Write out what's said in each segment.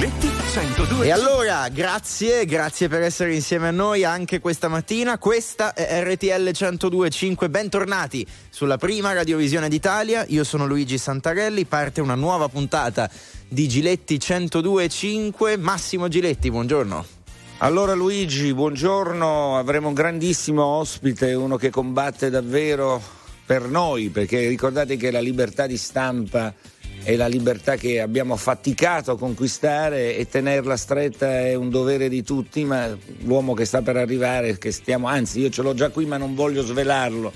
Giletti 102. E allora, grazie, grazie per essere insieme a noi anche questa mattina. Questa è RTL 102.5. Bentornati sulla prima radiovisione d'Italia. Io sono Luigi Santarelli. Parte una nuova puntata di Giletti 102.5. Massimo Giletti, buongiorno. Allora Luigi, buongiorno. Avremo un grandissimo ospite, uno che combatte davvero per noi, perché ricordate che la libertà di stampa è la libertà che abbiamo faticato a conquistare e tenerla stretta è un dovere di tutti, ma l'uomo che sta per arrivare, che stiamo, anzi io ce l'ho già qui ma non voglio svelarlo,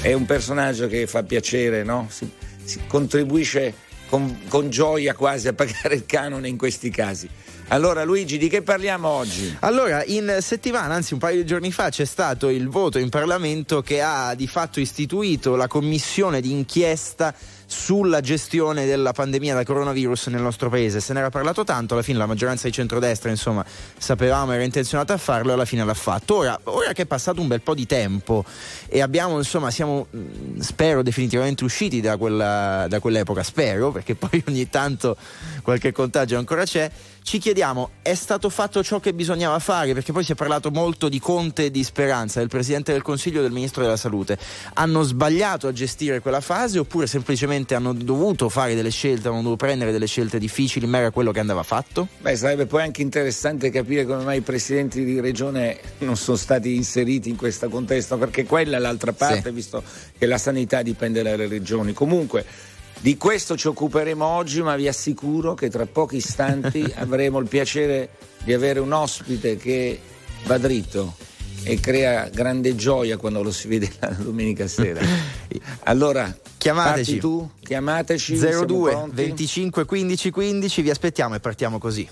è un personaggio che fa piacere, no? si, si contribuisce con, con gioia quasi a pagare il canone in questi casi. Allora Luigi, di che parliamo oggi? Allora, in settimana, anzi un paio di giorni fa, c'è stato il voto in Parlamento che ha di fatto istituito la commissione d'inchiesta sulla gestione della pandemia da coronavirus nel nostro paese. Se ne era parlato tanto, alla fine la maggioranza di centrodestra, insomma, sapevamo era intenzionata a farlo e alla fine l'ha fatto. Ora, ora che è passato un bel po' di tempo e abbiamo, insomma, siamo, mm, spero, definitivamente usciti da, quella, da quell'epoca, spero, perché poi ogni tanto qualche contagio ancora c'è ci chiediamo, è stato fatto ciò che bisognava fare? Perché poi si è parlato molto di Conte e di Speranza, del Presidente del Consiglio e del Ministro della Salute. Hanno sbagliato a gestire quella fase oppure semplicemente hanno dovuto fare delle scelte, hanno dovuto prendere delle scelte difficili, ma era quello che andava fatto? Beh, sarebbe poi anche interessante capire come mai i presidenti di regione non sono stati inseriti in questo contesto, perché quella è l'altra parte, sì. visto che la sanità dipende dalle regioni. Comunque, di questo ci occuperemo oggi, ma vi assicuro che tra pochi istanti avremo il piacere di avere un ospite che va dritto e crea grande gioia quando lo si vede la domenica sera. Allora, chiamateci tu, chiamateci 02 25 15 15, vi aspettiamo e partiamo così.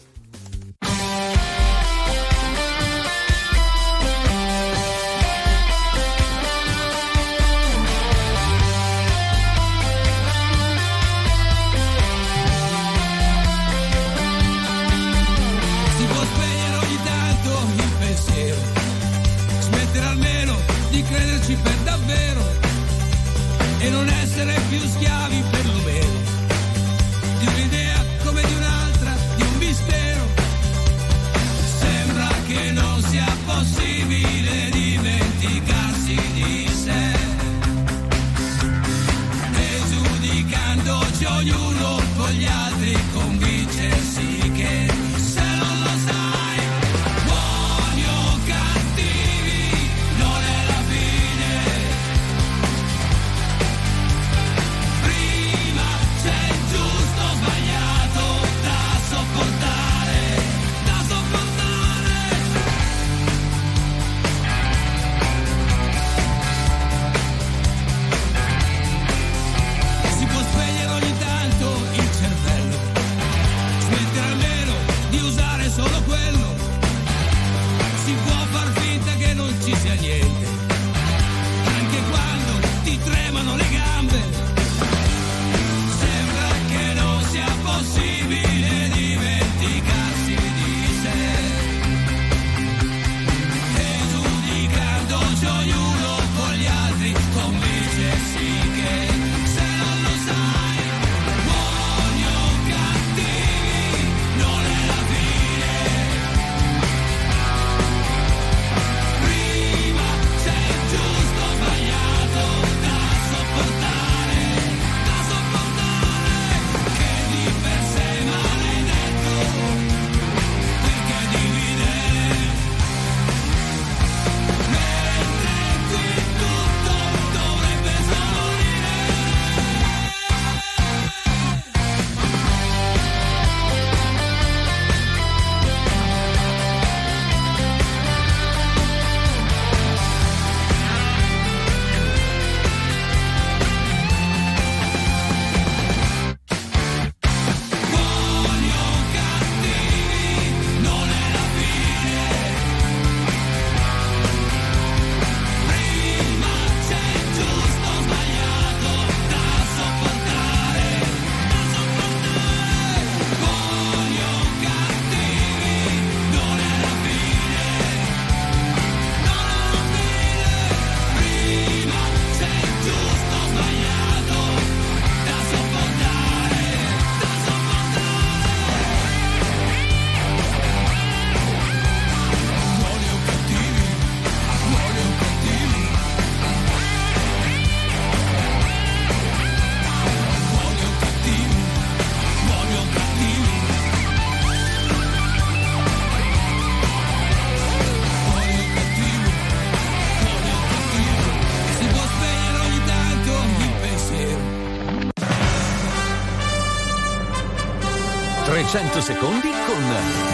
300 secondi con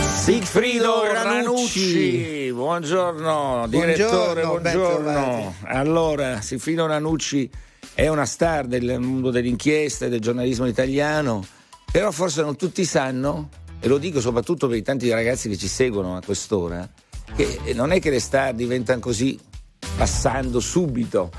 Sigfrido Ranucci. Buongiorno, direttore, buongiorno. buongiorno. Allora, Sigfrido Ranucci è una star del mondo delle inchieste, del giornalismo italiano, però forse non tutti sanno, e lo dico soprattutto per i tanti ragazzi che ci seguono a quest'ora, che non è che le star diventano così passando subito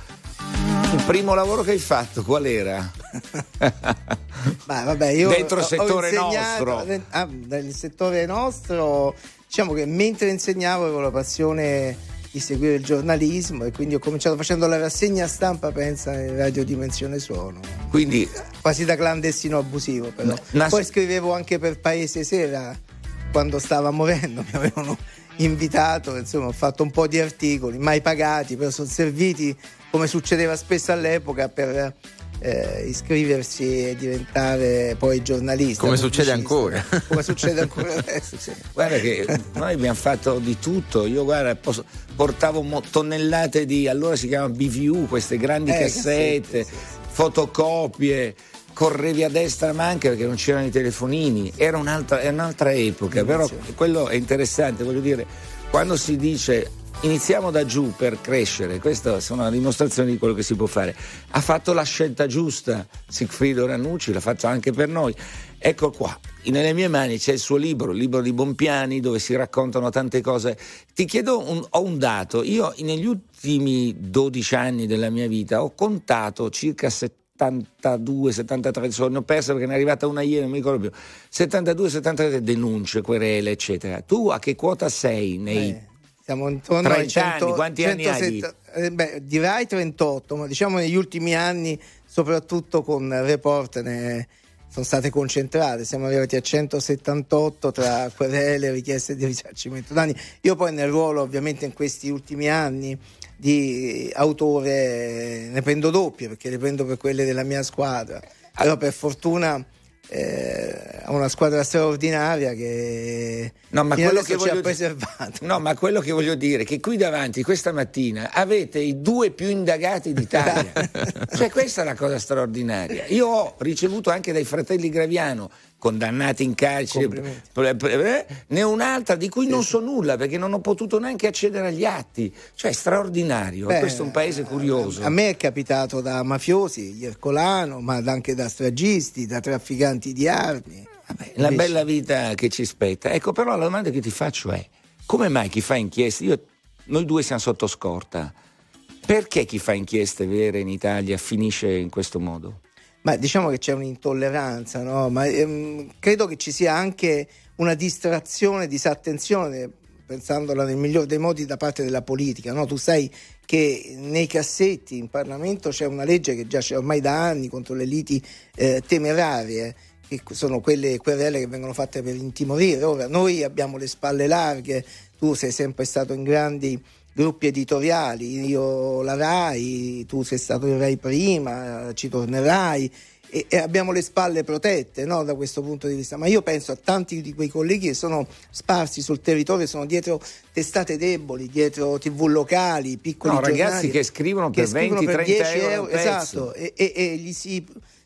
il primo lavoro che hai fatto qual era? Ma vabbè, io Dentro il settore nostro. Ah, nel settore nostro, diciamo che mentre insegnavo avevo la passione di seguire il giornalismo e quindi ho cominciato facendo la rassegna stampa, pensa, in Radio Dimensione Suono. Quindi quasi da clandestino abusivo, però. Nas- Poi scrivevo anche per Paese Sera quando stava morendo, mi avevano invitato, insomma, ho fatto un po' di articoli, mai pagati, però sono serviti come succedeva spesso all'epoca per eh, iscriversi e diventare poi giornalista. Come succede ancora. Come succede ancora adesso. Sì. Guarda che noi abbiamo fatto di tutto. Io guarda, portavo tonnellate di, allora si chiama BVU, queste grandi eh, cassette, sì, sì, fotocopie correvi a destra ma anche perché non c'erano i telefonini, era un'altra, un'altra epoca, però quello è interessante, voglio dire, quando si dice iniziamo da giù per crescere, questa è una dimostrazione di quello che si può fare. Ha fatto la scelta giusta Sigfrido Rannucci, l'ha fatto anche per noi. Ecco qua, nelle mie mani c'è il suo libro, il libro di Bompiani, dove si raccontano tante cose. Ti chiedo, un, ho un dato, io negli ultimi 12 anni della mia vita ho contato circa 72, 73 soldi, ne ho perso perché ne è arrivata una ieri, non mi ricordo più. 72, 73 denunce, querele, eccetera. Tu a che quota sei nei... Eh siamo intorno 30 ai 100, anni, quanti 170, anni hai? Eh, beh, direi 38, ma diciamo negli ultimi anni, soprattutto con Report, ne sono state concentrate. Siamo arrivati a 178 tra querele e richieste di risarcimento danni. Io poi nel ruolo, ovviamente, in questi ultimi anni di autore ne prendo doppie perché le prendo per quelle della mia squadra. Però per fortuna eh, una squadra straordinaria che, no, ma quello che ci ha preservato. No, ma quello che voglio dire è che qui davanti questa mattina avete i due più indagati d'Italia. cioè questa è la cosa straordinaria. Io ho ricevuto anche dai fratelli Graviano condannati in carcere, eh, ne un'altra di cui non so nulla perché non ho potuto neanche accedere agli atti, cioè straordinario, Beh, questo è un paese curioso. A me è capitato da mafiosi, Ercolano, ma anche da stragisti, da trafficanti di armi. Vabbè, la bella vita che ci spetta. Ecco, però la domanda che ti faccio è, come mai chi fa inchieste, io, noi due siamo sotto scorta, perché chi fa inchieste vere in Italia finisce in questo modo? Ma diciamo che c'è un'intolleranza, no? Ma ehm, credo che ci sia anche una distrazione, disattenzione, pensandola nel migliore dei modi da parte della politica. No? Tu sai che nei cassetti in Parlamento c'è una legge che già c'è ormai da anni contro le liti eh, temerarie che sono quelle querele che vengono fatte per intimorire. Ora noi abbiamo le spalle larghe, tu sei sempre stato in grandi gruppi editoriali, io la RAI, tu sei stato in RAI prima, ci tornerai e, e abbiamo le spalle protette no, da questo punto di vista, ma io penso a tanti di quei colleghi che sono sparsi sul territorio, sono dietro testate deboli, dietro tv locali, piccoli no, ragazzi che scrivono per 20-30 euro, euro esatto, e, e, e gli si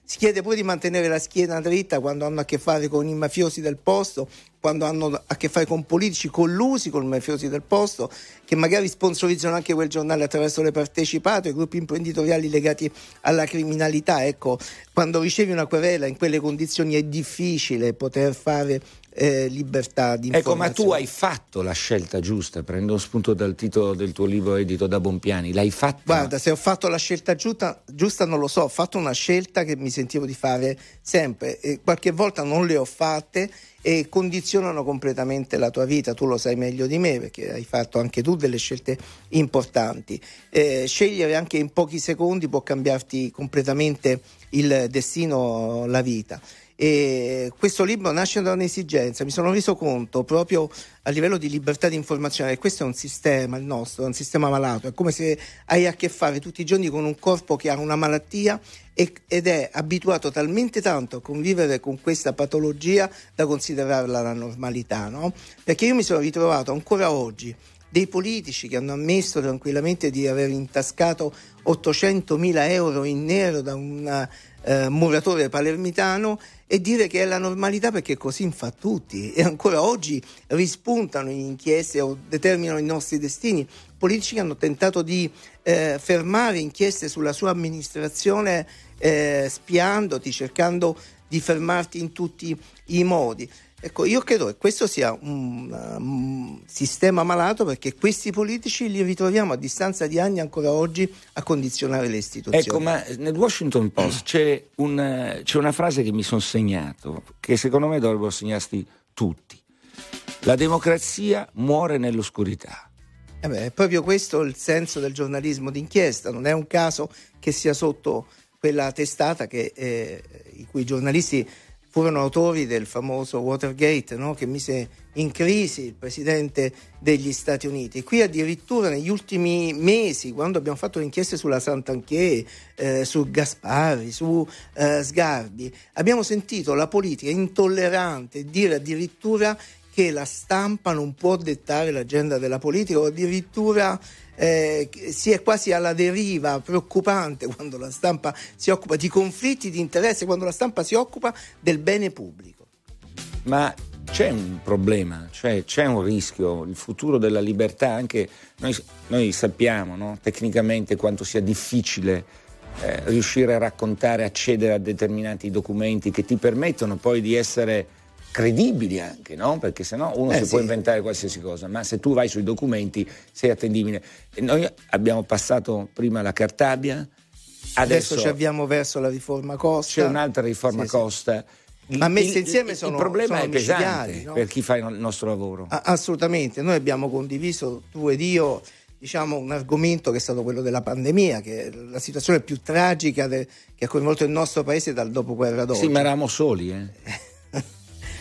si chiede pure di mantenere la schiena dritta quando hanno a che fare con i mafiosi del posto, quando hanno a che fare con politici collusi con i mafiosi del posto, che magari sponsorizzano anche quel giornale attraverso le partecipate, i gruppi imprenditoriali legati alla criminalità. Ecco, quando ricevi una querela in quelle condizioni è difficile poter fare eh, libertà di Ecco, ma tu hai fatto la scelta giusta, prendo spunto dal titolo del tuo libro edito da Bompiani, l'hai fatta? Guarda, se ho fatto la scelta giusta, giusta non lo so, ho fatto una scelta che mi sentivo di fare sempre e qualche volta non le ho fatte e condizionano completamente la tua vita, tu lo sai meglio di me perché hai fatto anche tu delle scelte importanti. Eh, scegliere anche in pochi secondi può cambiarti completamente il destino, la vita. E questo libro nasce da un'esigenza, mi sono reso conto proprio a livello di libertà di informazione che questo è un sistema, il nostro, è un sistema malato, è come se hai a che fare tutti i giorni con un corpo che ha una malattia ed è abituato talmente tanto a convivere con questa patologia da considerarla la normalità, no? Perché io mi sono ritrovato ancora oggi dei politici che hanno ammesso tranquillamente di aver intascato 800 mila euro in nero da una eh, muratore palermitano e dire che è la normalità perché così fa tutti e ancora oggi rispuntano in inchieste o determinano i nostri destini. Politici che hanno tentato di eh, fermare inchieste sulla sua amministrazione eh, spiandoti, cercando di fermarti in tutti i modi. Ecco, io credo che questo sia un, un, sistema malato perché questi politici li ritroviamo a distanza di anni ancora oggi a condizionare le istituzioni. Ecco, ma nel Washington Post c'è, un, c'è una frase che mi sono segnato, che secondo me dovrebbero segnarsi tutti. La democrazia muore nell'oscurità. Eh beh, è proprio questo il senso del giornalismo d'inchiesta, non è un caso che sia sotto quella testata che, eh, i cui giornalisti furono autori del famoso Watergate no? che mise in crisi il presidente degli Stati Uniti. Qui addirittura negli ultimi mesi, quando abbiamo fatto inchieste sulla Santanché, eh, su Gasparri, su eh, Sgarbi, abbiamo sentito la politica intollerante dire addirittura che la stampa non può dettare l'agenda della politica o addirittura eh, si è quasi alla deriva preoccupante quando la stampa si occupa di conflitti di interesse, quando la stampa si occupa del bene pubblico. Ma c'è un problema, cioè c'è un rischio, il futuro della libertà, anche noi, noi sappiamo no? tecnicamente quanto sia difficile eh, riuscire a raccontare, accedere a determinati documenti che ti permettono poi di essere credibili anche, no? Perché sennò uno eh si sì. può inventare qualsiasi cosa, ma se tu vai sui documenti sei attendibile. E noi abbiamo passato prima la Cartabia, adesso, adesso ci avviamo verso la riforma Costa. C'è un'altra riforma sì, Costa. Sì. Ma messe insieme sono Il problema sono è pesante no? per chi fa il nostro lavoro. A- assolutamente, noi abbiamo condiviso, tu ed io, diciamo, un argomento che è stato quello della pandemia, che è la situazione più tragica de- che ha coinvolto il nostro paese dal dopoguerra d'oggi. Sì, ma eravamo soli, eh.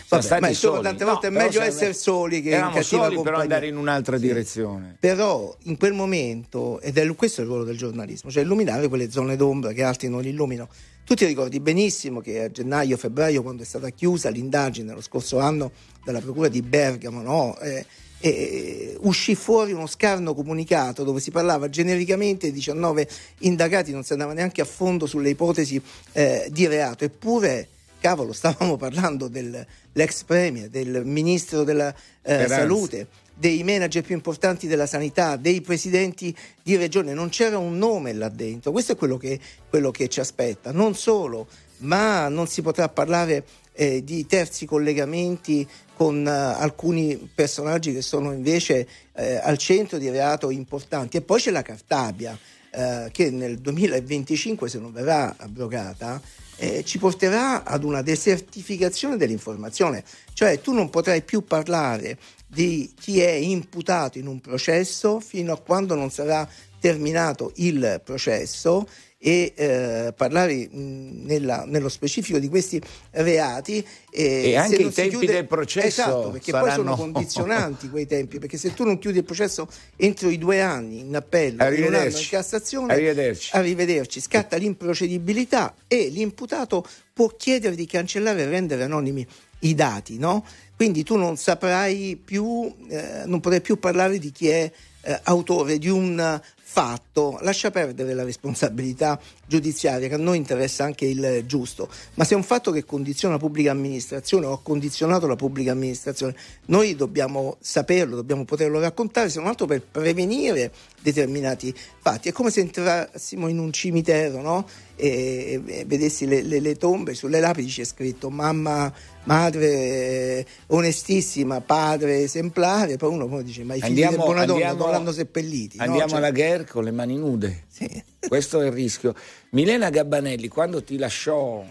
Vabbè, ma insomma, tante volte no, è meglio essere soli che in cattiva soli compagnia. però andare in un'altra sì. direzione. Però in quel momento, ed è questo è il ruolo del giornalismo, cioè illuminare quelle zone d'ombra che altri non illuminano. Tu ti ricordi benissimo che a gennaio, febbraio, quando è stata chiusa l'indagine lo scorso anno dalla procura di Bergamo, no? eh, eh, uscì fuori uno scarno comunicato dove si parlava genericamente di 19 indagati, non si andava neanche a fondo sulle ipotesi eh, di reato, eppure cavolo, stavamo parlando dell'ex premier, del ministro della eh, salute, dei manager più importanti della sanità, dei presidenti di regione, non c'era un nome là dentro. Questo è quello che, quello che ci aspetta. Non solo, ma non si potrà parlare eh, di terzi collegamenti con uh, alcuni personaggi che sono invece eh, al centro di reato importanti. E poi c'è la Cartabia, eh, che nel 2025, se non verrà abrogata, eh, ci porterà ad una desertificazione dell'informazione, cioè tu non potrai più parlare di chi è imputato in un processo fino a quando non sarà terminato il processo e eh, parlare mh, nella, nello specifico di questi reati eh, e anche i tempi chiude, del processo esatto perché saranno... poi sono condizionanti quei tempi perché se tu non chiudi il processo entro i due anni in appello e un anno in Cassazione arrivederci. arrivederci scatta l'improcedibilità e l'imputato può chiedere di cancellare e rendere anonimi i dati no? quindi tu non saprai più eh, non potrai più parlare di chi è eh, autore di un fatto, lascia perdere la responsabilità giudiziaria, che a noi interessa anche il giusto, ma se è un fatto che condiziona la pubblica amministrazione o ha condizionato la pubblica amministrazione, noi dobbiamo saperlo, dobbiamo poterlo raccontare, se non altro per prevenire determinati fatti. È come se entrassimo in un cimitero no? E, vedessi le, le, le tombe, sulle lapidi c'è scritto mamma madre eh, onestissima, padre esemplare, poi uno poi dice ma i figli andiamo, di buona donna non l'hanno seppelliti. Andiamo no? cioè... alla guerra con le mani nude. Sì. Questo è il rischio. Milena Gabbanelli, quando ti lasciò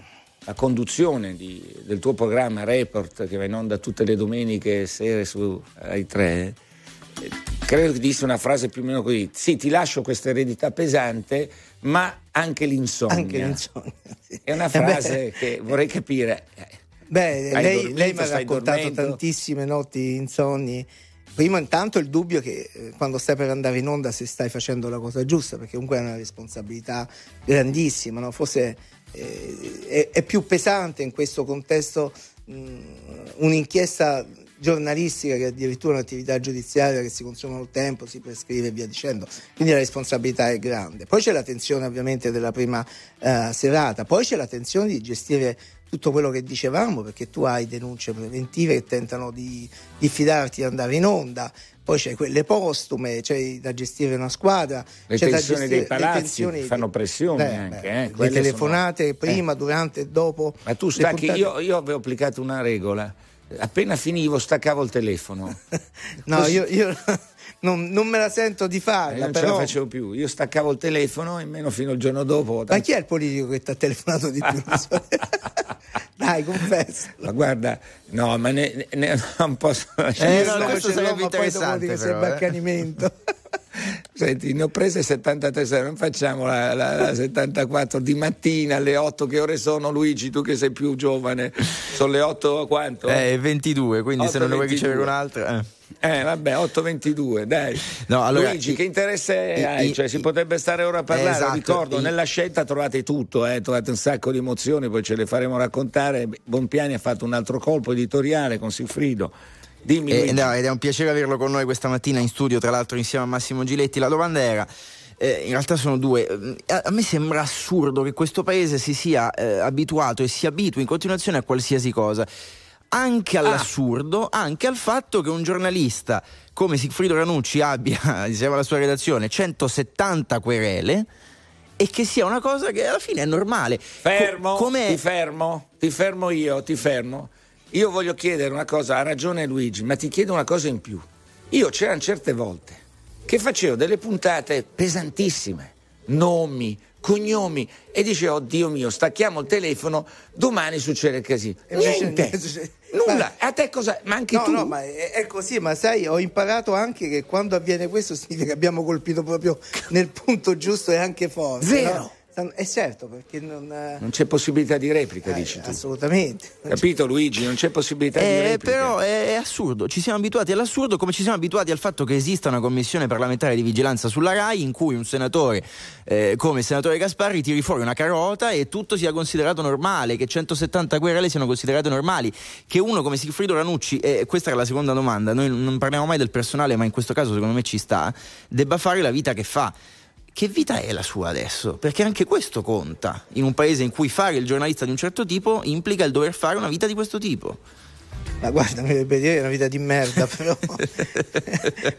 la conduzione di, del tuo programma Report, che va in onda tutte le domeniche sere su Rai 3, eh, credo che disse una frase più o meno così: Sì, ti lascio questa eredità pesante, ma anche l'insonnia. Anche l'insonnia. È una frase che vorrei capire. Beh, lei, dormito, lei mi ha raccontato dormendo? tantissime notti insonni. Prima intanto il dubbio che eh, quando stai per andare in onda se stai facendo la cosa giusta, perché comunque è una responsabilità grandissima, no? forse eh, è, è, più pesante in questo contesto mh, un'inchiesta giornalistica che addirittura un'attività giudiziaria che si consuma il tempo, si prescrive e via dicendo. Quindi la responsabilità è grande. Poi c'è la tensione ovviamente della prima eh, serata, poi c'è la tensione di gestire tutto quello che dicevamo perché tu hai denunce preventive che tentano di diffidarti di andare in onda poi c'è quelle postume, c'è da gestire una squadra, le c'è tensioni gestire, dei palazzi fanno pressione beh, anche, eh, le telefonate sono... prima, eh. durante e dopo. Ma tu stacchi, io, io avevo applicato una regola, appena finivo staccavo il telefono. no, Così... io, io non, non, me la sento di farla. Eh, non però... ce la facevo più, io staccavo il telefono e meno fino al giorno dopo. Ma chi è il politico che ti ha telefonato di più? Dai, confesso. Ma guarda, no, ma ne, ne, non posso lasciare. Eh, no, questo sarebbe interessante. Poi però, eh. accanimento. Senti, ne ho prese 73, non facciamo la, la, la, 74 di mattina alle 8, che ore sono Luigi? Tu che sei più giovane, sono le 8 quanto? Eh, 22, quindi 8, se non ne vuoi ricevere un'altra... Eh. Eh vabbè, 8.22, dai. No, allora, Luigi, che interesse i, hai? Cioè, si potrebbe stare ora a parlare, esatto, ricordo, i, nella scelta trovate tutto, eh, trovate un sacco di emozioni, poi ce le faremo raccontare. Bonpiani ha fatto un altro colpo editoriale con Silfrido. Dimmi, eh, no, ed è un piacere averlo con noi questa mattina in studio, tra l'altro insieme a Massimo Giletti. La domanda era... Eh, in realtà sono due. A, a, me sembra assurdo che questo paese si sia eh, abituato e si abitui in continuazione a qualsiasi cosa anche all'assurdo, ah. anche al fatto che un giornalista come Sigfrido Ranucci abbia, insieme alla sua redazione, 170 querele e che sia una cosa che alla fine è normale. Fermo, Co- ti fermo, ti fermo io, ti fermo. Io voglio chiedere una cosa, ha ragione Luigi, ma ti chiedo una cosa in più. Io c'erano certe volte che facevo delle puntate pesantissime, nomi, cognomi e dice oh Dio mio stacchiamo il telefono domani succede il casino niente nulla ma, a te cosa ma anche no, tu no ma è, è, così ma sai ho imparato anche che quando avviene questo significa che abbiamo colpito proprio nel punto giusto e anche forte zero no? È certo, perché non... Non c'è possibilità di replica, eh, dici tu. Assolutamente. Capito Luigi? Non c'è possibilità eh, di replica. Però è, è, assurdo, ci siamo abituati all'assurdo come ci siamo abituati al fatto che esista una commissione parlamentare di vigilanza sulla RAI in cui un senatore eh, come il senatore Gasparri tiri fuori una carota e tutto sia considerato normale, che 170 querele siano considerate normali, che uno come Sigfrido Ranucci, e questa era la seconda domanda, noi non parliamo mai del personale ma in questo caso secondo me ci sta, debba fare la vita che fa che vita è la sua adesso? Perché anche questo conta in un paese in cui fare il giornalista di un certo tipo implica il dover fare una vita di questo tipo. Ma guarda, mi dovrebbe dire una vita di merda, però,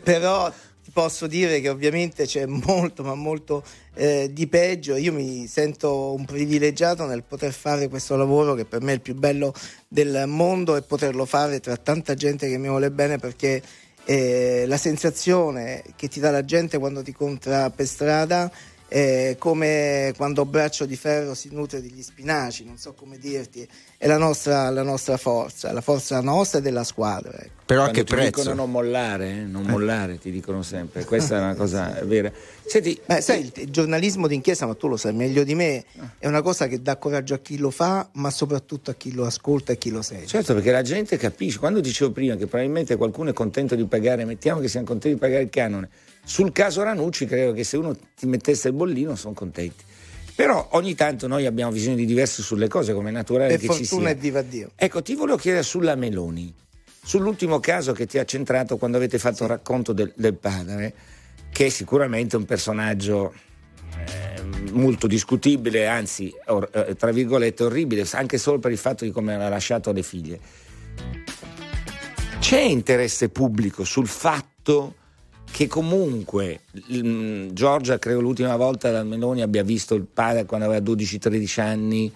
però ti posso dire che ovviamente c'è molto, ma molto eh, di peggio. Io mi sento un privilegiato nel poter fare questo lavoro che per me è il più bello del mondo e poterlo fare tra tanta gente che mi vuole bene perché eh, la sensazione che ti dà la gente quando ti incontra per strada è come quando braccio di ferro si nutre degli spinaci, non so come dirti, è la nostra, la nostra forza, la forza nostra e della squadra. Ecco. Però a che ti prezzo? dicono non mollare, eh? non mollare, ti dicono sempre, questa è una cosa vera. Senti, Beh, sai, il, il, giornalismo d'inchiesta, ma tu lo sai meglio di me, è una cosa che dà coraggio a chi lo fa, ma soprattutto a chi lo ascolta e chi lo segue. Certo, perché la gente capisce, quando dicevo prima che probabilmente qualcuno è contento di pagare, mettiamo che siamo contenti di pagare il canone, sul caso Ranucci credo che se uno ti mettesse il bollino sono contenti. Però ogni tanto noi abbiamo visioni diverse sulle cose, come è naturale per che ci sia. Fortuna e viva Dio. Ecco, ti volevo chiedere sulla Meloni sull'ultimo caso che ti ha centrato quando avete fatto il racconto del, del padre, che è sicuramente un personaggio eh, molto discutibile, anzi, or, eh, tra virgolette, orribile, anche solo per il fatto di come ha lasciato le figlie. C'è interesse pubblico sul fatto che comunque mh, Giorgia, credo l'ultima volta da Meloni abbia visto il padre quando aveva 12-13 anni,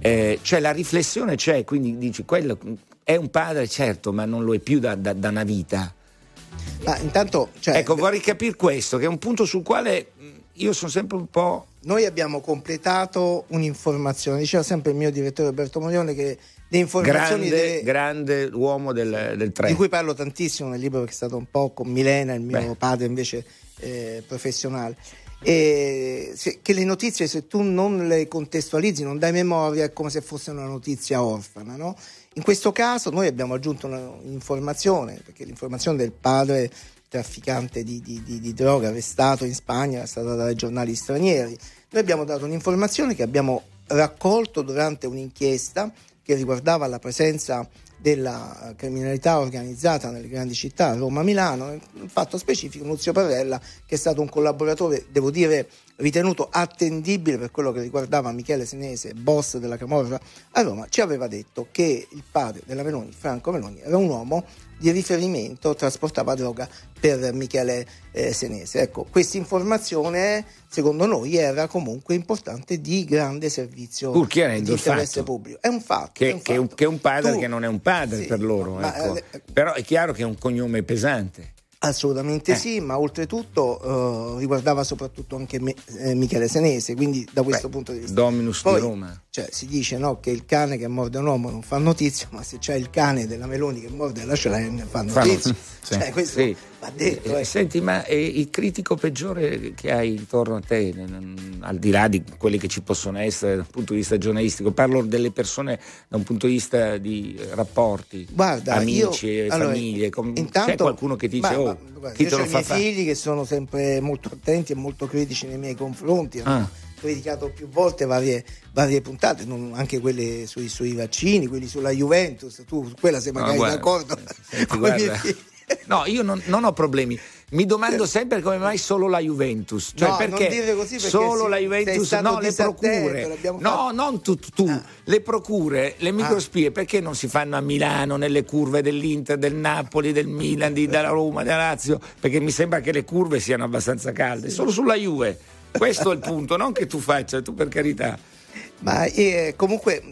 eh, cioè la riflessione c'è, quindi dici quello è un padre, certo, ma non lo è più da, da, da una vita. Ma intanto. Cioè, ecco, vorrei capire questo, che è un punto sul quale io sono sempre un po'. Noi abbiamo completato un'informazione, diceva sempre il mio direttore Roberto Morione che le informazioni. Grande, delle... grande uomo del, del treno. Di cui parlo tantissimo nel libro perché è stato un po' con Milena, il mio Beh. padre invece eh, professionale. E se, che le notizie, se tu non le contestualizzi, non dai memoria, è come se fosse una notizia orfana, no? In questo caso noi abbiamo aggiunto un'informazione, perché l'informazione del padre trafficante di, di, di, di droga arrestato in Spagna è stata dai giornali stranieri. Noi abbiamo dato un'informazione che abbiamo raccolto durante un'inchiesta che riguardava la presenza della criminalità organizzata nelle grandi città, Roma, Milano, in fatto specifico Nuzio Parrella, che è stato un collaboratore, devo dire, ritenuto attendibile per quello che riguardava Michele Senese, boss della Camorra a Roma, ci aveva detto che il padre della Meloni, Franco Meloni, era un uomo di riferimento trasportava droga per Michele eh, Senese. Ecco, questa informazione secondo noi era comunque importante di grande servizio di interesse pubblico. È un fatto. Che, è un, che, fatto. che è un padre tu, che non è un padre sì, per loro. ma, ecco. eh, Però è chiaro che è un cognome pesante. Assolutamente eh. sì, ma oltretutto uh, riguardava soprattutto anche me, eh, Michele Senese, quindi da questo Beh, punto di vista. Dominus Poi, di Roma. Cioè, si dice no, che il cane che morde un uomo non fa notizia, ma se c'è il cane della Meloni che morde la Schlein fa notizia. Fa cioè, questo sì. Va detto. Eh, Eh. Senti, ma eh, il critico peggiore che hai intorno a te, al di là di quelli che ci possono essere dal punto di vista giornalistico, parlo delle persone da un punto di vista di eh, rapporti, Guarda, amici, io, allora, famiglie. Com- intanto, c'è qualcuno che dice, ma, oh, ma, chi io te ho lo i fa miei fare? figli che sono sempre molto attenti e molto critici nei miei confronti. Ah. Hanno criticato più volte varie, varie puntate, non- anche quelle sui, sui vaccini, quelli sulla Juventus. Tu su quella sei No, magari guarda, d'accordo senti, con i miei guarda. No, io non, non ho problemi. Mi domando sempre come mai solo la Juventus. Cioè No, non perché dire così perché solo sì, la Juventus, no, le procure. No, non tu, tu. Ah. le procure, le microspie, perché non si fanno a Milano, nelle curve dell'Inter, del Napoli, del Milan, di, della Roma, della Lazio? Perché mi sembra che le curve siano abbastanza calde. Solo sulla Juve. Questo è il punto, non che tu faccia, tu per carità. Ma eh, comunque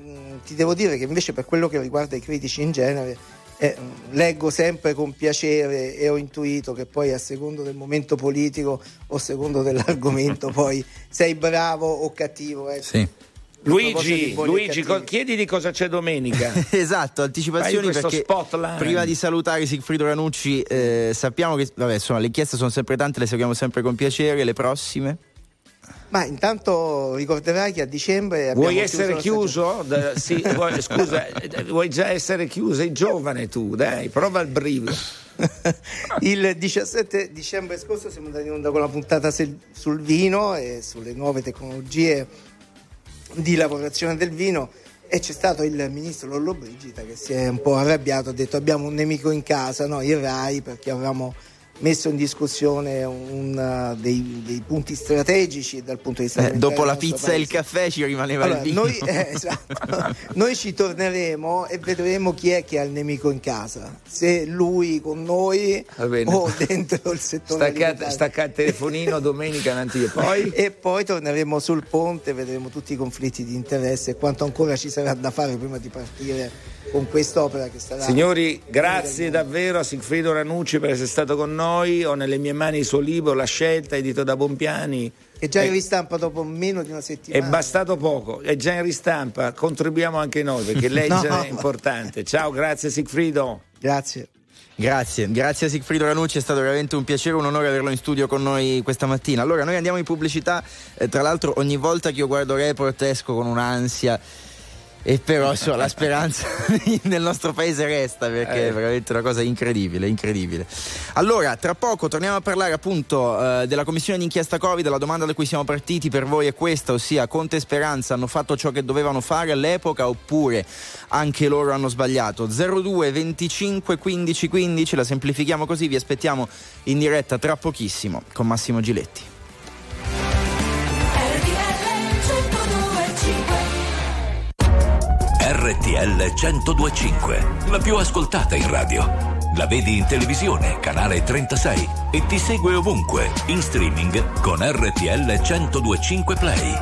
ti devo dire che invece per quello che riguarda i critici in genere, eh, leggo sempre con piacere e ho intuito che poi a secondo del momento politico o a secondo dell'argomento poi sei bravo o cattivo. Ecco. Sì. Luigi, Luigi chiedili cosa c'è domenica. esatto, anticipazioni perché spotlight. prima di salutare Sigfrido Ranucci eh, sappiamo che vabbè, insomma, le inchieste sono sempre tante, le seguiamo sempre con piacere, le prossime? Ma intanto ricorderai che a dicembre abbiamo Vuoi essere chiuso? Da- sì, vuoi- scusa, eh, vuoi già essere chiuso? Sei giovane tu, dai, prova il brivido. Il 17 dicembre scorso siamo andati in onda con la puntata sul- vino e sulle nuove tecnologie di lavorazione del vino e c'è stato il ministro Lollobrigida che si è un po' arrabbiato, ha detto abbiamo un nemico in casa, no, il RAI perché avevamo messo in discussione un, uh, dei, dei punti strategici dal punto di vista Eh, dopo la pizza e il paese. caffè ci rimaneva Allora, il vino. noi, eh, esatto. Noi ci torneremo e vedremo chi è che ha il nemico in casa, se lui con noi o dentro il settore Stacca, alimentare. stacca il telefonino domenica e poi. E poi torneremo sul ponte, vedremo tutti i conflitti di interesse e quanto ancora ci sarà da fare prima di partire con quest'opera che sarà. Signori, grazie davvero a Sigfrido Ranucci per essere stato con noi. Ho nelle mie mani il suo libro, La scelta, edito da Bompiani. Che già È- in ristampa dopo meno di una È settimana. bastato poco, è già in ristampa, contribuiamo anche noi perché leggere No. è importante. Ciao, grazie Sigfrido. Grazie. Grazie, grazie a Sigfrido Ranucci, è stato veramente un piacere, un onore averlo in studio con noi questa mattina. Allora, noi andiamo in pubblicità, eh, tra l'altro ogni volta che io guardo Report esco con un'ansia. E però insomma, la speranza nel nostro paese resta perché Eh. è veramente una cosa incredibile, incredibile. Allora, tra poco torniamo a parlare appunto eh, della commissione d'inchiesta Covid. La domanda da cui siamo partiti per voi è questa, ossia Conte e Speranza hanno fatto ciò che dovevano fare all'epoca oppure anche loro hanno sbagliato? 02 25 15 15, la semplifichiamo così, vi aspettiamo in diretta tra pochissimo con Massimo Giletti. RTL 1025, la più ascoltata in radio. La vedi in televisione, canale 36 e ti segue ovunque, in streaming con RTL 1025 Play.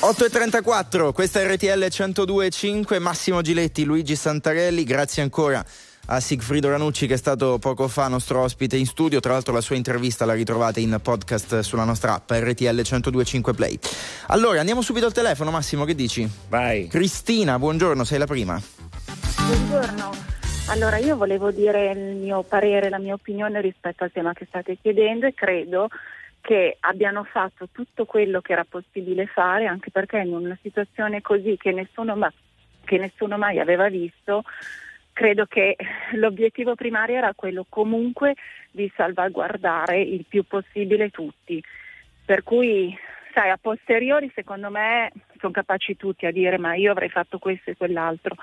8.34, questa è RTL 102.5, Massimo Giletti, Luigi Santarelli, grazie ancora a Sigfrido Ranucci che è stato poco fa nostro ospite in studio, tra l'altro la sua intervista la ritrovate in podcast sulla nostra app RTL 102.5 Play. Allora andiamo subito al telefono Massimo, che dici? Vai. Cristina, buongiorno, sei la prima. Buongiorno. Allora, io volevo dire il mio parere, la mia opinione rispetto al tema che state chiedendo e credo che abbiano fatto tutto quello che era possibile fare, anche perché in una situazione così che nessuno, ma- che nessuno mai aveva visto, credo che l'obiettivo primario era quello comunque di salvaguardare il più possibile tutti. Per cui, sai, a posteriori secondo me sono capaci tutti a dire ma io avrei fatto questo e quell'altro.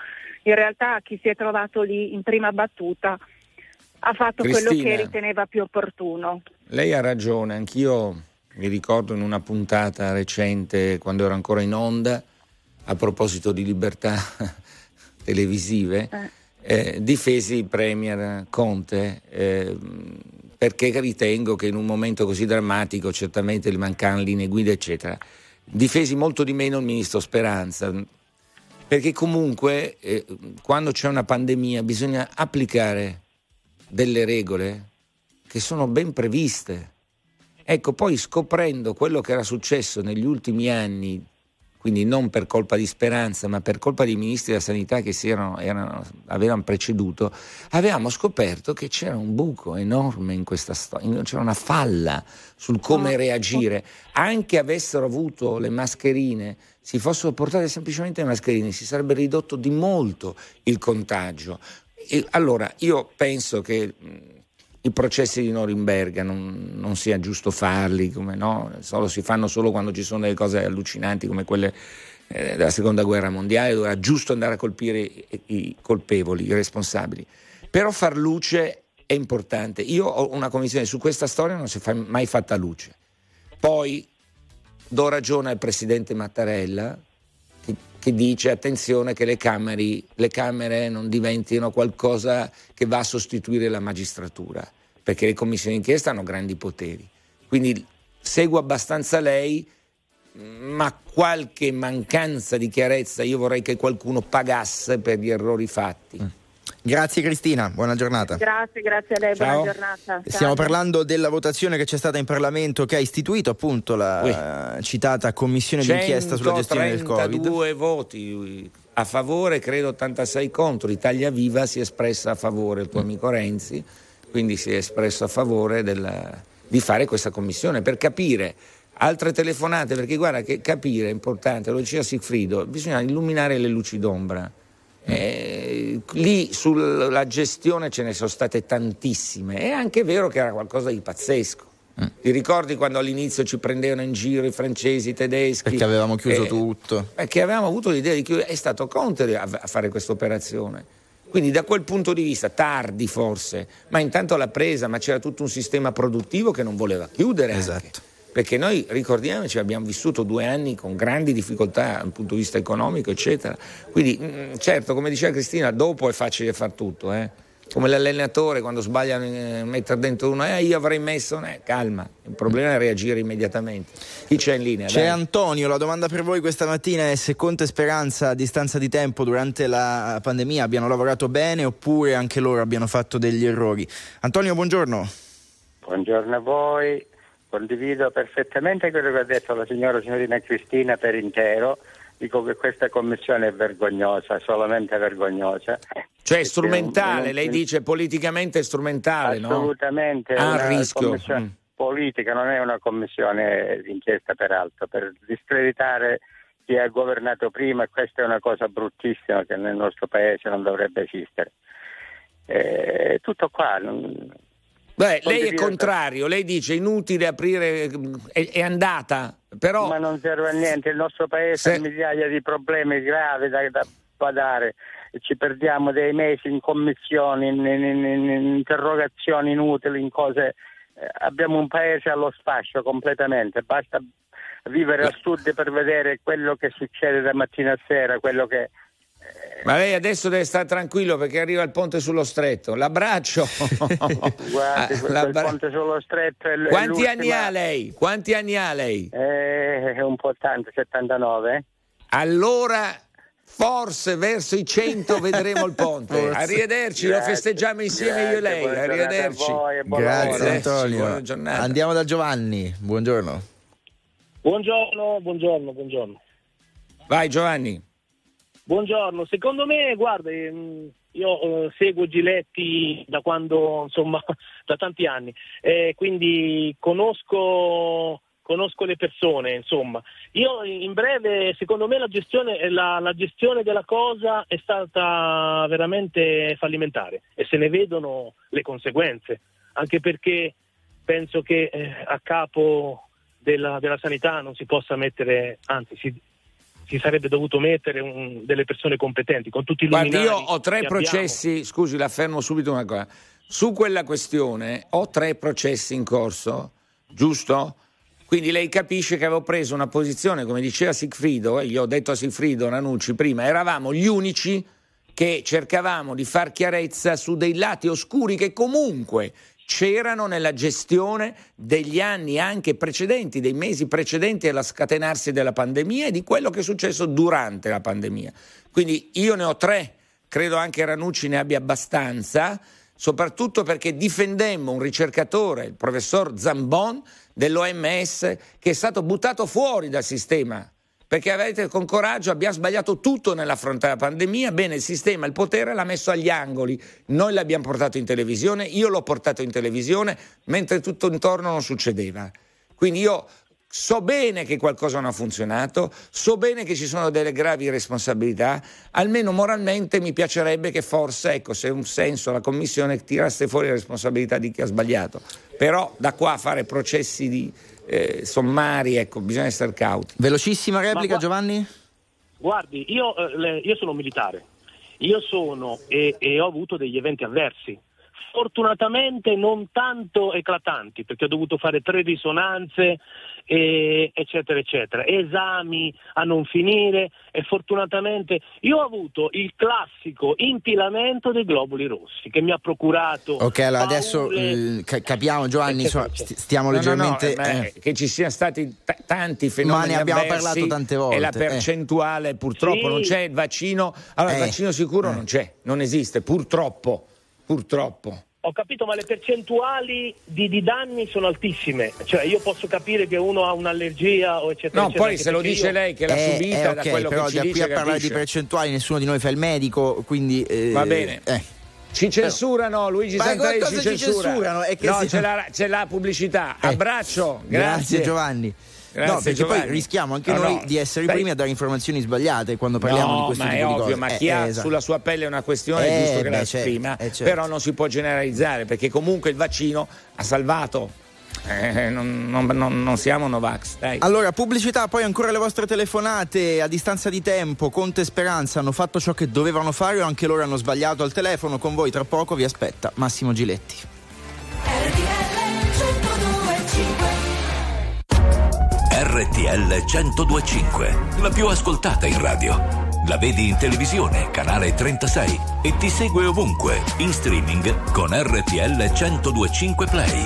In realtà chi si è trovato lì in prima battuta ha fatto Cristina, quello che riteneva più opportuno. Lei ha ragione, anch'io mi ricordo in una puntata recente quando ero ancora in onda a proposito di libertà televisive. Eh. Eh, difesi il Premier Conte eh, perché ritengo che in un momento così drammatico certamente le mancano linee guida eccetera. Difesi molto di meno il Ministro Speranza perché comunque eh, quando c'è una pandemia bisogna applicare delle regole che sono ben previste. Ecco poi scoprendo quello che era successo negli ultimi anni quindi non per colpa di Speranza, ma per colpa dei ministri della sanità che erano, erano, avevano preceduto, avevamo scoperto che c'era un buco enorme in questa storia, c'era una falla sul come reagire. Anche avessero avuto le mascherine, si fossero portate semplicemente le mascherine, si sarebbe ridotto di molto il contagio. E allora, io penso che i processi di Norimberga non, non, sia giusto farli, come no, solo, si fanno solo quando ci sono delle cose allucinanti come quelle eh, della seconda guerra mondiale, dove era giusto andare a colpire i, i colpevoli, i responsabili. Però far luce è importante. Io ho una convinzione su questa storia non si è mai fatta luce. Poi do ragione al presidente Mattarella che, dice attenzione che le camere, le camere non diventino qualcosa che va a sostituire la magistratura, perché le commissioni d'inchiesta hanno grandi poteri. Quindi seguo abbastanza lei, ma qualche mancanza di chiarezza io vorrei che qualcuno pagasse per gli errori fatti. Grazie Cristina, buona giornata. Grazie, grazie a lei, Ciao. buona giornata. Ciao. Stiamo parlando della votazione che c'è stata in Parlamento che ha istituito appunto la oui. citata commissione d'inchiesta sulla gestione del Covid. Due voti a favore, credo 86 contro. Italia Viva si è espressa a favore, il tuo mm. amico Renzi, quindi si è espresso a favore della, di fare questa commissione per capire altre telefonate, perché guarda che capire è importante, lo diceva Sigfrido, bisogna illuminare le luci d'ombra eh, lì sulla gestione ce ne sono state tantissime. È anche vero che era qualcosa di pazzesco. Mm. Ti ricordi quando all'inizio ci prendevano in giro i francesi, i tedeschi? Perché avevamo chiuso eh, tutto. Perché avevamo avuto l'idea di chiudere. È stato Conte a, a fare questa operazione. Quindi da quel punto di vista, tardi forse, ma intanto l'ha presa, ma c'era tutto un sistema produttivo che non voleva chiudere. Esatto. Anche perché noi ricordiamoci abbiamo vissuto due anni con grandi difficoltà dal punto di vista economico eccetera quindi mm, certo come diceva Cristina dopo è facile far tutto eh? come l'allenatore quando sbaglia eh, mettere dentro uno eh, io avrei messo eh, calma il problema è reagire immediatamente chi c'è in linea? c'è Dai. Antonio la domanda per voi questa mattina è se Conte e Speranza a distanza di tempo durante la pandemia abbiano lavorato bene oppure anche loro abbiano fatto degli errori Antonio buongiorno buongiorno a voi Condivido perfettamente quello che ha detto la signora signorina Cristina per intero. Dico che questa commissione è vergognosa, solamente vergognosa. Cioè è strumentale, un, lei dice politicamente strumentale, assolutamente, no? Assolutamente. rischio. Mm. Politica non è una commissione d'inchiesta peraltro, per discreditare chi ha governato prima questa è una cosa bruttissima che nel nostro paese non dovrebbe esistere. Eh, tutto qua. Non, Beh, lei è contrario, lei dice inutile aprire, è, è, andata, però... Ma non serve a niente, il nostro paese se... ha migliaia di problemi gravi da, da badare, ci perdiamo dei mesi in commissioni, in, in, in, in interrogazioni inutili, in cose... Eh, abbiamo un paese allo sfascio completamente, basta vivere a sud per vedere quello che succede da mattina a sera, quello che ma lei adesso deve stare tranquillo perché arriva il ponte sullo stretto. L'abbraccio. Guardi, ah, il ponte sullo stretto è Quanti anni ha lei? Quanti anni ha lei? Eh, un po' tanto, 79. Allora forse verso i 100 vedremo il ponte. Arrivederci, grazie, lo festeggiamo insieme grazie, io e lei. Arrivederci. Voi, grazie Antonio. Andiamo da Giovanni. Buongiorno. Buongiorno, buongiorno, buongiorno. Vai Giovanni. Buongiorno, secondo me, guarda, ehm, io eh, seguo Giletti da quando, insomma, da tanti anni, eh, quindi conosco, conosco, le persone, insomma. Io in breve, secondo me la gestione, la, la gestione, della cosa è stata veramente fallimentare e se ne vedono le conseguenze, anche perché penso che eh, a capo della, della sanità non si possa mettere, anzi si, si sarebbe dovuto mettere un, delle persone competenti con tutti i Guardi, io ho tre processi, abbiamo. scusi, la fermo subito una cosa. Su quella questione ho tre processi in corso, giusto? Quindi lei capisce che avevo preso una posizione, come diceva Sigfrido, e gli ho detto a Sigfrido Ranucci prima, eravamo gli unici che cercavamo di far chiarezza su dei lati oscuri che comunque c'erano nella gestione degli anni anche precedenti, dei mesi precedenti allo scatenarsi della pandemia e di quello che è successo durante la pandemia. Quindi io ne ho tre, credo anche Ranucci ne abbia abbastanza, soprattutto perché difendemmo un ricercatore, il professor Zambon, dell'OMS che è stato buttato fuori dal sistema perché avete con coraggio, abbiamo sbagliato tutto nell'affrontare la pandemia, bene il sistema, il potere l'ha messo agli angoli, noi l'abbiamo portato in televisione, io l'ho portato in televisione, mentre tutto intorno non succedeva. Quindi io so bene che qualcosa non ha funzionato, so bene che ci sono delle gravi responsabilità, almeno moralmente mi piacerebbe che forse, ecco, se un senso la Commissione tirasse fuori la responsabilità di chi ha sbagliato. Però da qua a fare processi di, eh, sommari, ecco, bisogna essere cauti. Velocissima replica, gu- Giovanni? Guardi, io, eh, io, sono militare, io sono e, e ho avuto degli eventi avversi fortunatamente non tanto eclatanti, perché ho dovuto fare tre risonanze, eccetera, eccetera, esami a non finire e fortunatamente io ho avuto il classico impilamento dei globuli rossi che mi ha procurato. Ok, allora paure, adesso eh, capiamo, Giovanni, eccetera, eccetera. stiamo no, leggermente. No, no, eh. Che ci siano stati t- tanti fenomeni. Ma ne abbiamo parlato tante volte. E la eh. percentuale, eh. purtroppo, sì. non c'è il vaccino. Allora, il eh. vaccino sicuro eh. non c'è, non esiste, purtroppo. Purtroppo. Ho capito, ma le percentuali di, di, danni sono altissime. Cioè, io posso capire che uno ha un'allergia o eccetera. No, eccetera, poi se lo dice io... lei che l'ha eh, subita, eh, okay, da quello però che ci da dice, qui a parlare capisce. di percentuali, nessuno di noi fa il medico, quindi. Eh, Va bene. Eh. Ci censurano, Luigi Santarelli ci, ci censurano. È che no, si... c'è, la, c'è, la, pubblicità. Eh. Abbraccio, grazie. grazie Giovanni. Grazie, no, perché Giovanni. poi rischiamo anche no, noi no. di essere i primi a dare informazioni sbagliate quando parliamo no, di questo ma tipo è di ovvio, cose. ma eh, chi ha esatto. sulla sua pelle una questione eh, è giusto che beh, la certo, esprima, eh, certo. però non si può generalizzare perché comunque il vaccino ha salvato. Eh, non, non, non, non, siamo Novax. Dai. Allora, pubblicità, poi ancora le vostre telefonate a distanza di tempo. Conte e Speranza hanno fatto ciò che dovevano fare o anche loro hanno sbagliato al telefono. Con voi tra poco vi aspetta Massimo Giletti. RTL 1025, la più ascoltata in radio. La vedi in televisione, canale 36 e ti segue ovunque, in streaming con RTL 1025 Play.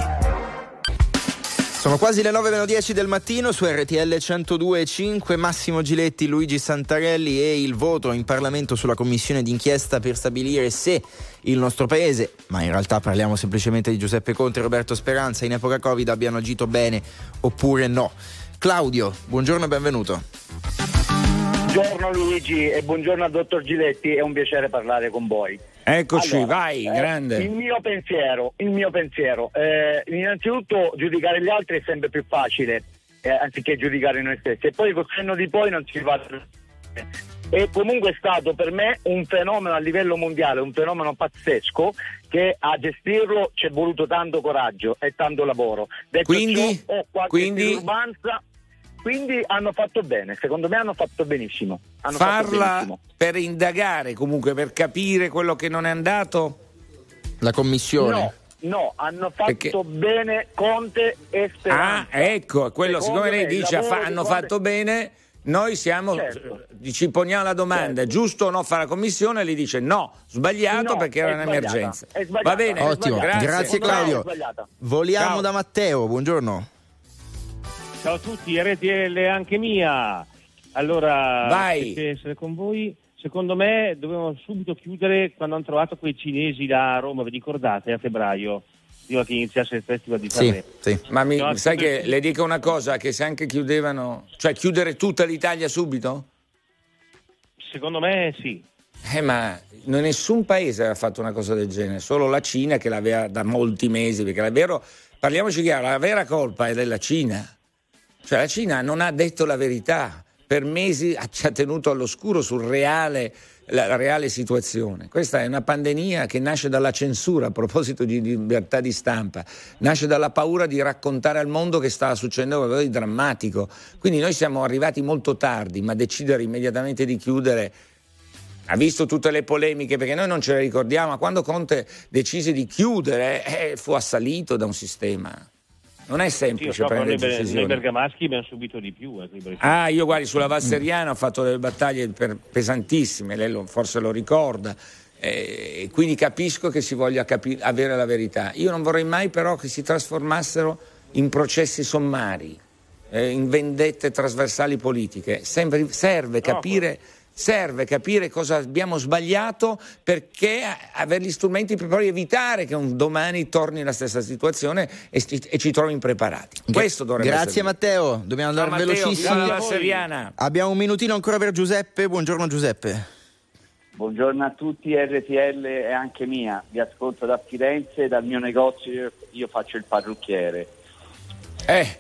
Sono quasi le 9.10 del mattino su RTL 102.5 Massimo Giletti, Luigi Santarelli e il voto in Parlamento sulla commissione d'inchiesta per stabilire se il nostro paese, ma in realtà parliamo semplicemente di Giuseppe Conte e Roberto Speranza, in epoca Covid abbiano agito bene oppure no. Claudio, buongiorno e benvenuto. Buongiorno Luigi e buongiorno al dottor Giletti, è un piacere parlare con voi. Eccoci, Allora, vai, eh, grande. Il mio pensiero, il mio pensiero eh, innanzitutto giudicare gli altri è sempre più facile eh, anziché giudicare noi stessi e poi col senno di poi non si va e comunque è stato per me un fenomeno a livello mondiale, un fenomeno pazzesco che a gestirlo ci è voluto tanto coraggio e tanto lavoro. Detto Quindi? ciò, ho qualche Quindi? turbanza, quindi hanno fatto bene, secondo me hanno fatto benissimo. Hanno fatto Farla benissimo. per indagare comunque, per capire quello che non è andato? La commissione. No, no, hanno fatto Perché- bene Conte e Ah, Speranza. ecco, quello, Secondo siccome lei dice fa- di hanno Conte- fatto bene, noi siamo, Certo. ci poniamo la domanda, Certo. giusto o no fare la commissione? Lei dice no, sbagliato No, perché era un'emergenza. Va bene, Ottimo, grazie, me Claudio. Ciao. da Matteo, buongiorno. Ciao a tutti, RTL anche mia. Allora, Vai. piacere essere con voi. Secondo me dovevamo subito chiudere quando hanno trovato quei cinesi da Roma, vi ricordate, a febbraio, prima che iniziasse il Festival di Sì, Sanremo. sì. Ma mi- No, sai che sì. le dico una cosa, che se anche chiudevano, cioè chiudere tutta l'Italia subito? Secondo me sì. Eh, ma non- nessun paese aveva fatto una cosa del genere, solo la Cina che l'aveva da molti mesi, perché la vero, parliamoci chiaro, la vera colpa è della Cina. Cioè la Cina non ha detto la verità, per mesi ci ha tenuto all'oscuro sul reale reale situazione. Questa è una pandemia che nasce dalla censura a proposito di libertà di stampa, nasce dalla paura di raccontare al mondo che stava succedendo qualcosa di drammatico. Quindi noi siamo arrivati molto tardi, ma decidere immediatamente di chiudere ha visto tutte le polemiche perché noi non ce le ricordiamo, ma quando Conte decise di chiudere eh, fu assalito da un sistema. Non è semplice sì, so, prendere noi, decisioni. Noi bergamaschi abbiamo subito di più. Eh, ah, io guardi, sulla Valseriana ho fatto delle battaglie per, pesantissime, lei lo, forse lo ricorda. Eh, quindi capisco che si voglia capi- avere la verità. Io non vorrei mai però che si trasformassero in processi sommari, eh, in vendette trasversali politiche. Sempre, serve capire... No, serve capire cosa abbiamo sbagliato perché avere gli strumenti per poi evitare che un domani torni la stessa situazione e, e ci trovi impreparati. Questo dovrebbe Grazie essere. Matteo, dobbiamo andare Ciao, velocissimi. Matteo, Abbiamo un minutino ancora per Giuseppe. Buongiorno Giuseppe. Buongiorno a tutti, RTL è anche mia, vi ascolto da Firenze, dal mio negozio io faccio il parrucchiere. Eh,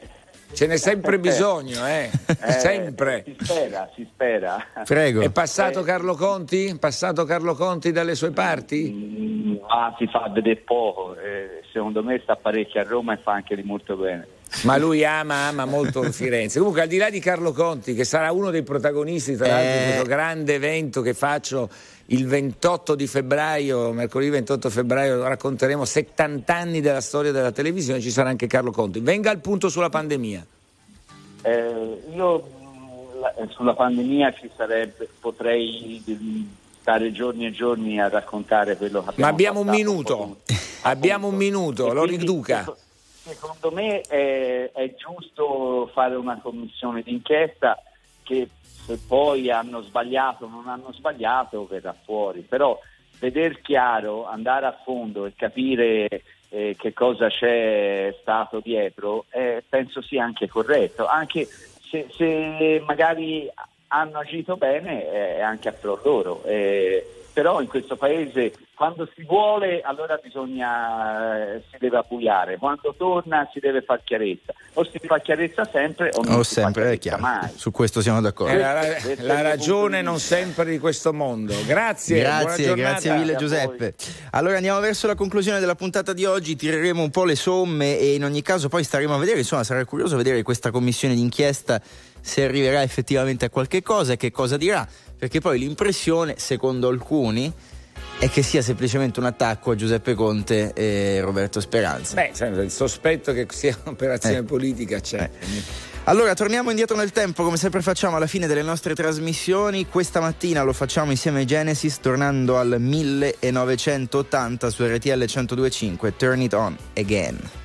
Ce n'è sempre bisogno, eh? eh sempre. Si spera, si spera. Prego. È passato eh. Carlo Conti? È passato Carlo Conti dalle sue parti? Mm, ah, si fa vedere poco. Eh, secondo me sta parecchio a Roma e fa anche di molto bene. Ma lui ama, ama molto Firenze. Comunque, al di là di Carlo Conti, che sarà uno dei protagonisti, tra l'altro, di questo eh. grande evento che faccio il 28 di febbraio, mercoledì 28 febbraio, racconteremo 70 anni della storia della televisione, ci sarà anche Carlo Conti. Venga al punto sulla pandemia. Eh, io la, sulla pandemia ci sarebbe, potrei stare giorni e giorni a raccontare quello che abbiamo Ma abbiamo un minuto, abbiamo un minuto, lo riduca. Secondo me è, è giusto fare una commissione d'inchiesta che se poi hanno sbagliato o non hanno sbagliato verrà fuori, però vedere chiaro, andare a fondo e capire eh, che cosa c'è stato dietro, eh, penso sia anche corretto, anche se, se magari hanno agito bene è anche a pro loro, eh, però in questo paese quando si vuole allora bisogna, eh, si deve appuiare, quando torna si deve fare chiarezza, o si fa chiarezza sempre o non o si sempre, fa chiarezza mai. Su questo siamo d'accordo. È la, la ragione non sempre di questo mondo. Grazie, grazie, grazie mille Giuseppe. Allora andiamo verso la conclusione della puntata di oggi, tireremo un po' le somme e in ogni caso poi staremo a vedere, insomma sarà curioso vedere questa commissione d'inchiesta se arriverà effettivamente a qualche cosa e che cosa dirà, perché poi l'impressione, secondo alcuni, è che sia semplicemente un attacco a Giuseppe Conte e Roberto Speranza. Beh, il sospetto che sia un'operazione eh. politica c'è. Eh. Allora, torniamo indietro nel tempo, come sempre facciamo alla fine delle nostre trasmissioni. Questa mattina lo facciamo insieme ai Genesis, tornando al 1980 su RTL 1025. Turn it on again.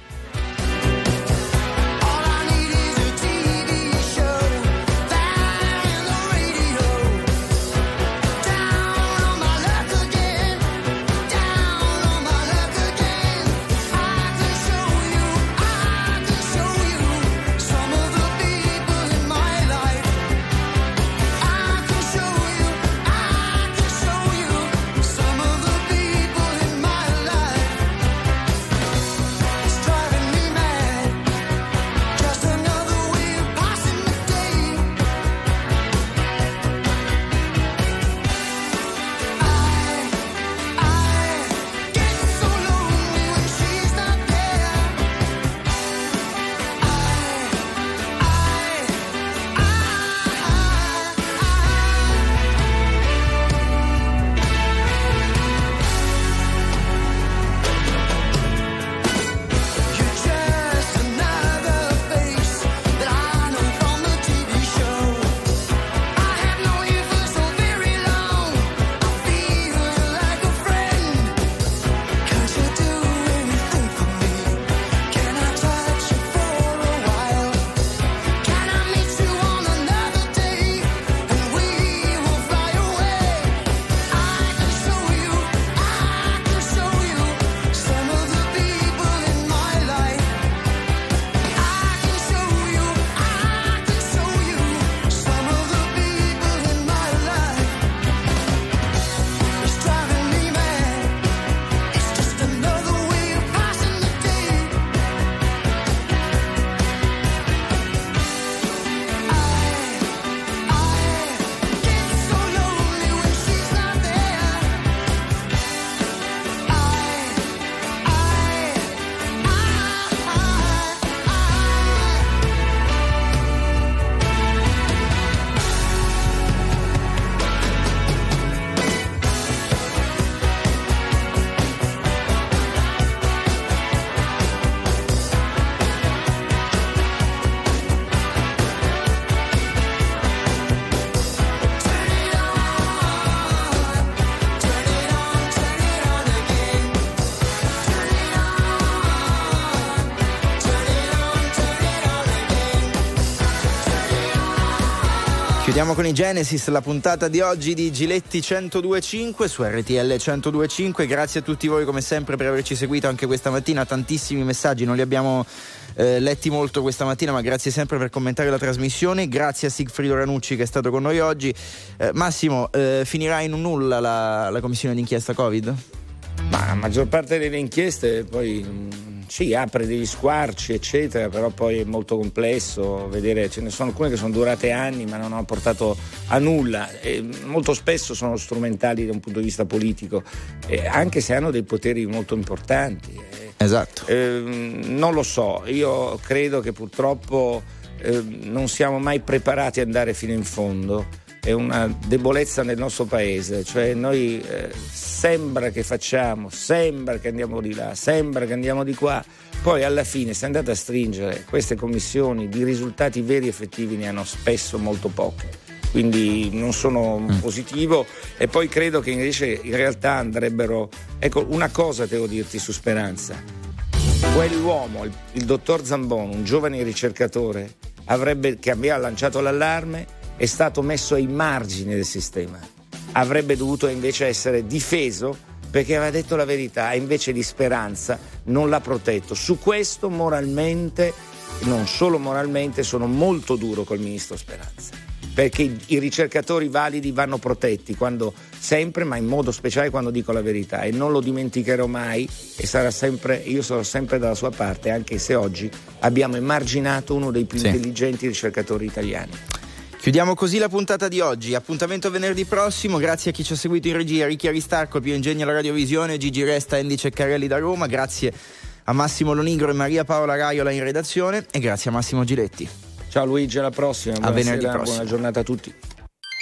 Chiudiamo con i Genesis, la puntata di oggi di Giletti 1025 su RTL 1025. Grazie a tutti voi come sempre per averci seguito anche questa mattina, tantissimi messaggi, non li abbiamo eh, letti molto questa mattina, ma grazie sempre per commentare la trasmissione. Grazie a Sigfrido Ranucci che è stato con noi oggi. Eh, Massimo, eh, finirà in un nulla la, la commissione d'inchiesta Covid? Ma la maggior parte delle inchieste poi mm, sì, apre degli squarci, eccetera, però poi è molto complesso vedere, ce ne sono alcune che sono durate anni ma non hanno portato a nulla e molto spesso sono strumentali da un punto di vista politico, eh, anche se hanno dei poteri molto importanti. Eh. Esatto. Eh, non lo so, io credo che purtroppo eh, non siamo mai preparati ad andare fino in fondo è una debolezza nel nostro paese, cioè noi eh, sembra che facciamo, sembra che andiamo di là, sembra che andiamo di qua, poi alla fine se andate a stringere queste commissioni di risultati veri e effettivi ne hanno spesso molto pochi. Quindi non sono mm. positivo e poi credo che invece in realtà andrebbero. Ecco, una cosa devo dirti su Speranza. Quell'uomo, il, il dottor Zambon, un giovane ricercatore, avrebbe, che aveva lanciato l'allarme, è stato messo ai margini del sistema. Avrebbe dovuto invece essere difeso perché aveva detto la verità e invece di speranza non l'ha protetto. Su questo moralmente, non solo moralmente, sono molto duro col ministro Speranza. Perché i ricercatori validi vanno protetti quando, sempre, ma in modo speciale quando dico la verità. E non lo dimenticherò mai e sarà sempre, io sarò sempre dalla sua parte, anche se oggi abbiamo emarginato uno dei più sì. intelligenti ricercatori italiani. Chiudiamo così la puntata di oggi. Appuntamento venerdì prossimo. Grazie a chi ci ha seguito in regia, Ricchi Aristarco, Pio Ingegno alla Radiovisione, Gigi Resta, Andy Ceccarelli da Roma. Grazie a Massimo Lonigro e Maria Paola Raiola in redazione e grazie a Massimo Giletti. Ciao Luigi, alla prossima. Buonasera, a venerdì prossimo. Buona giornata a tutti.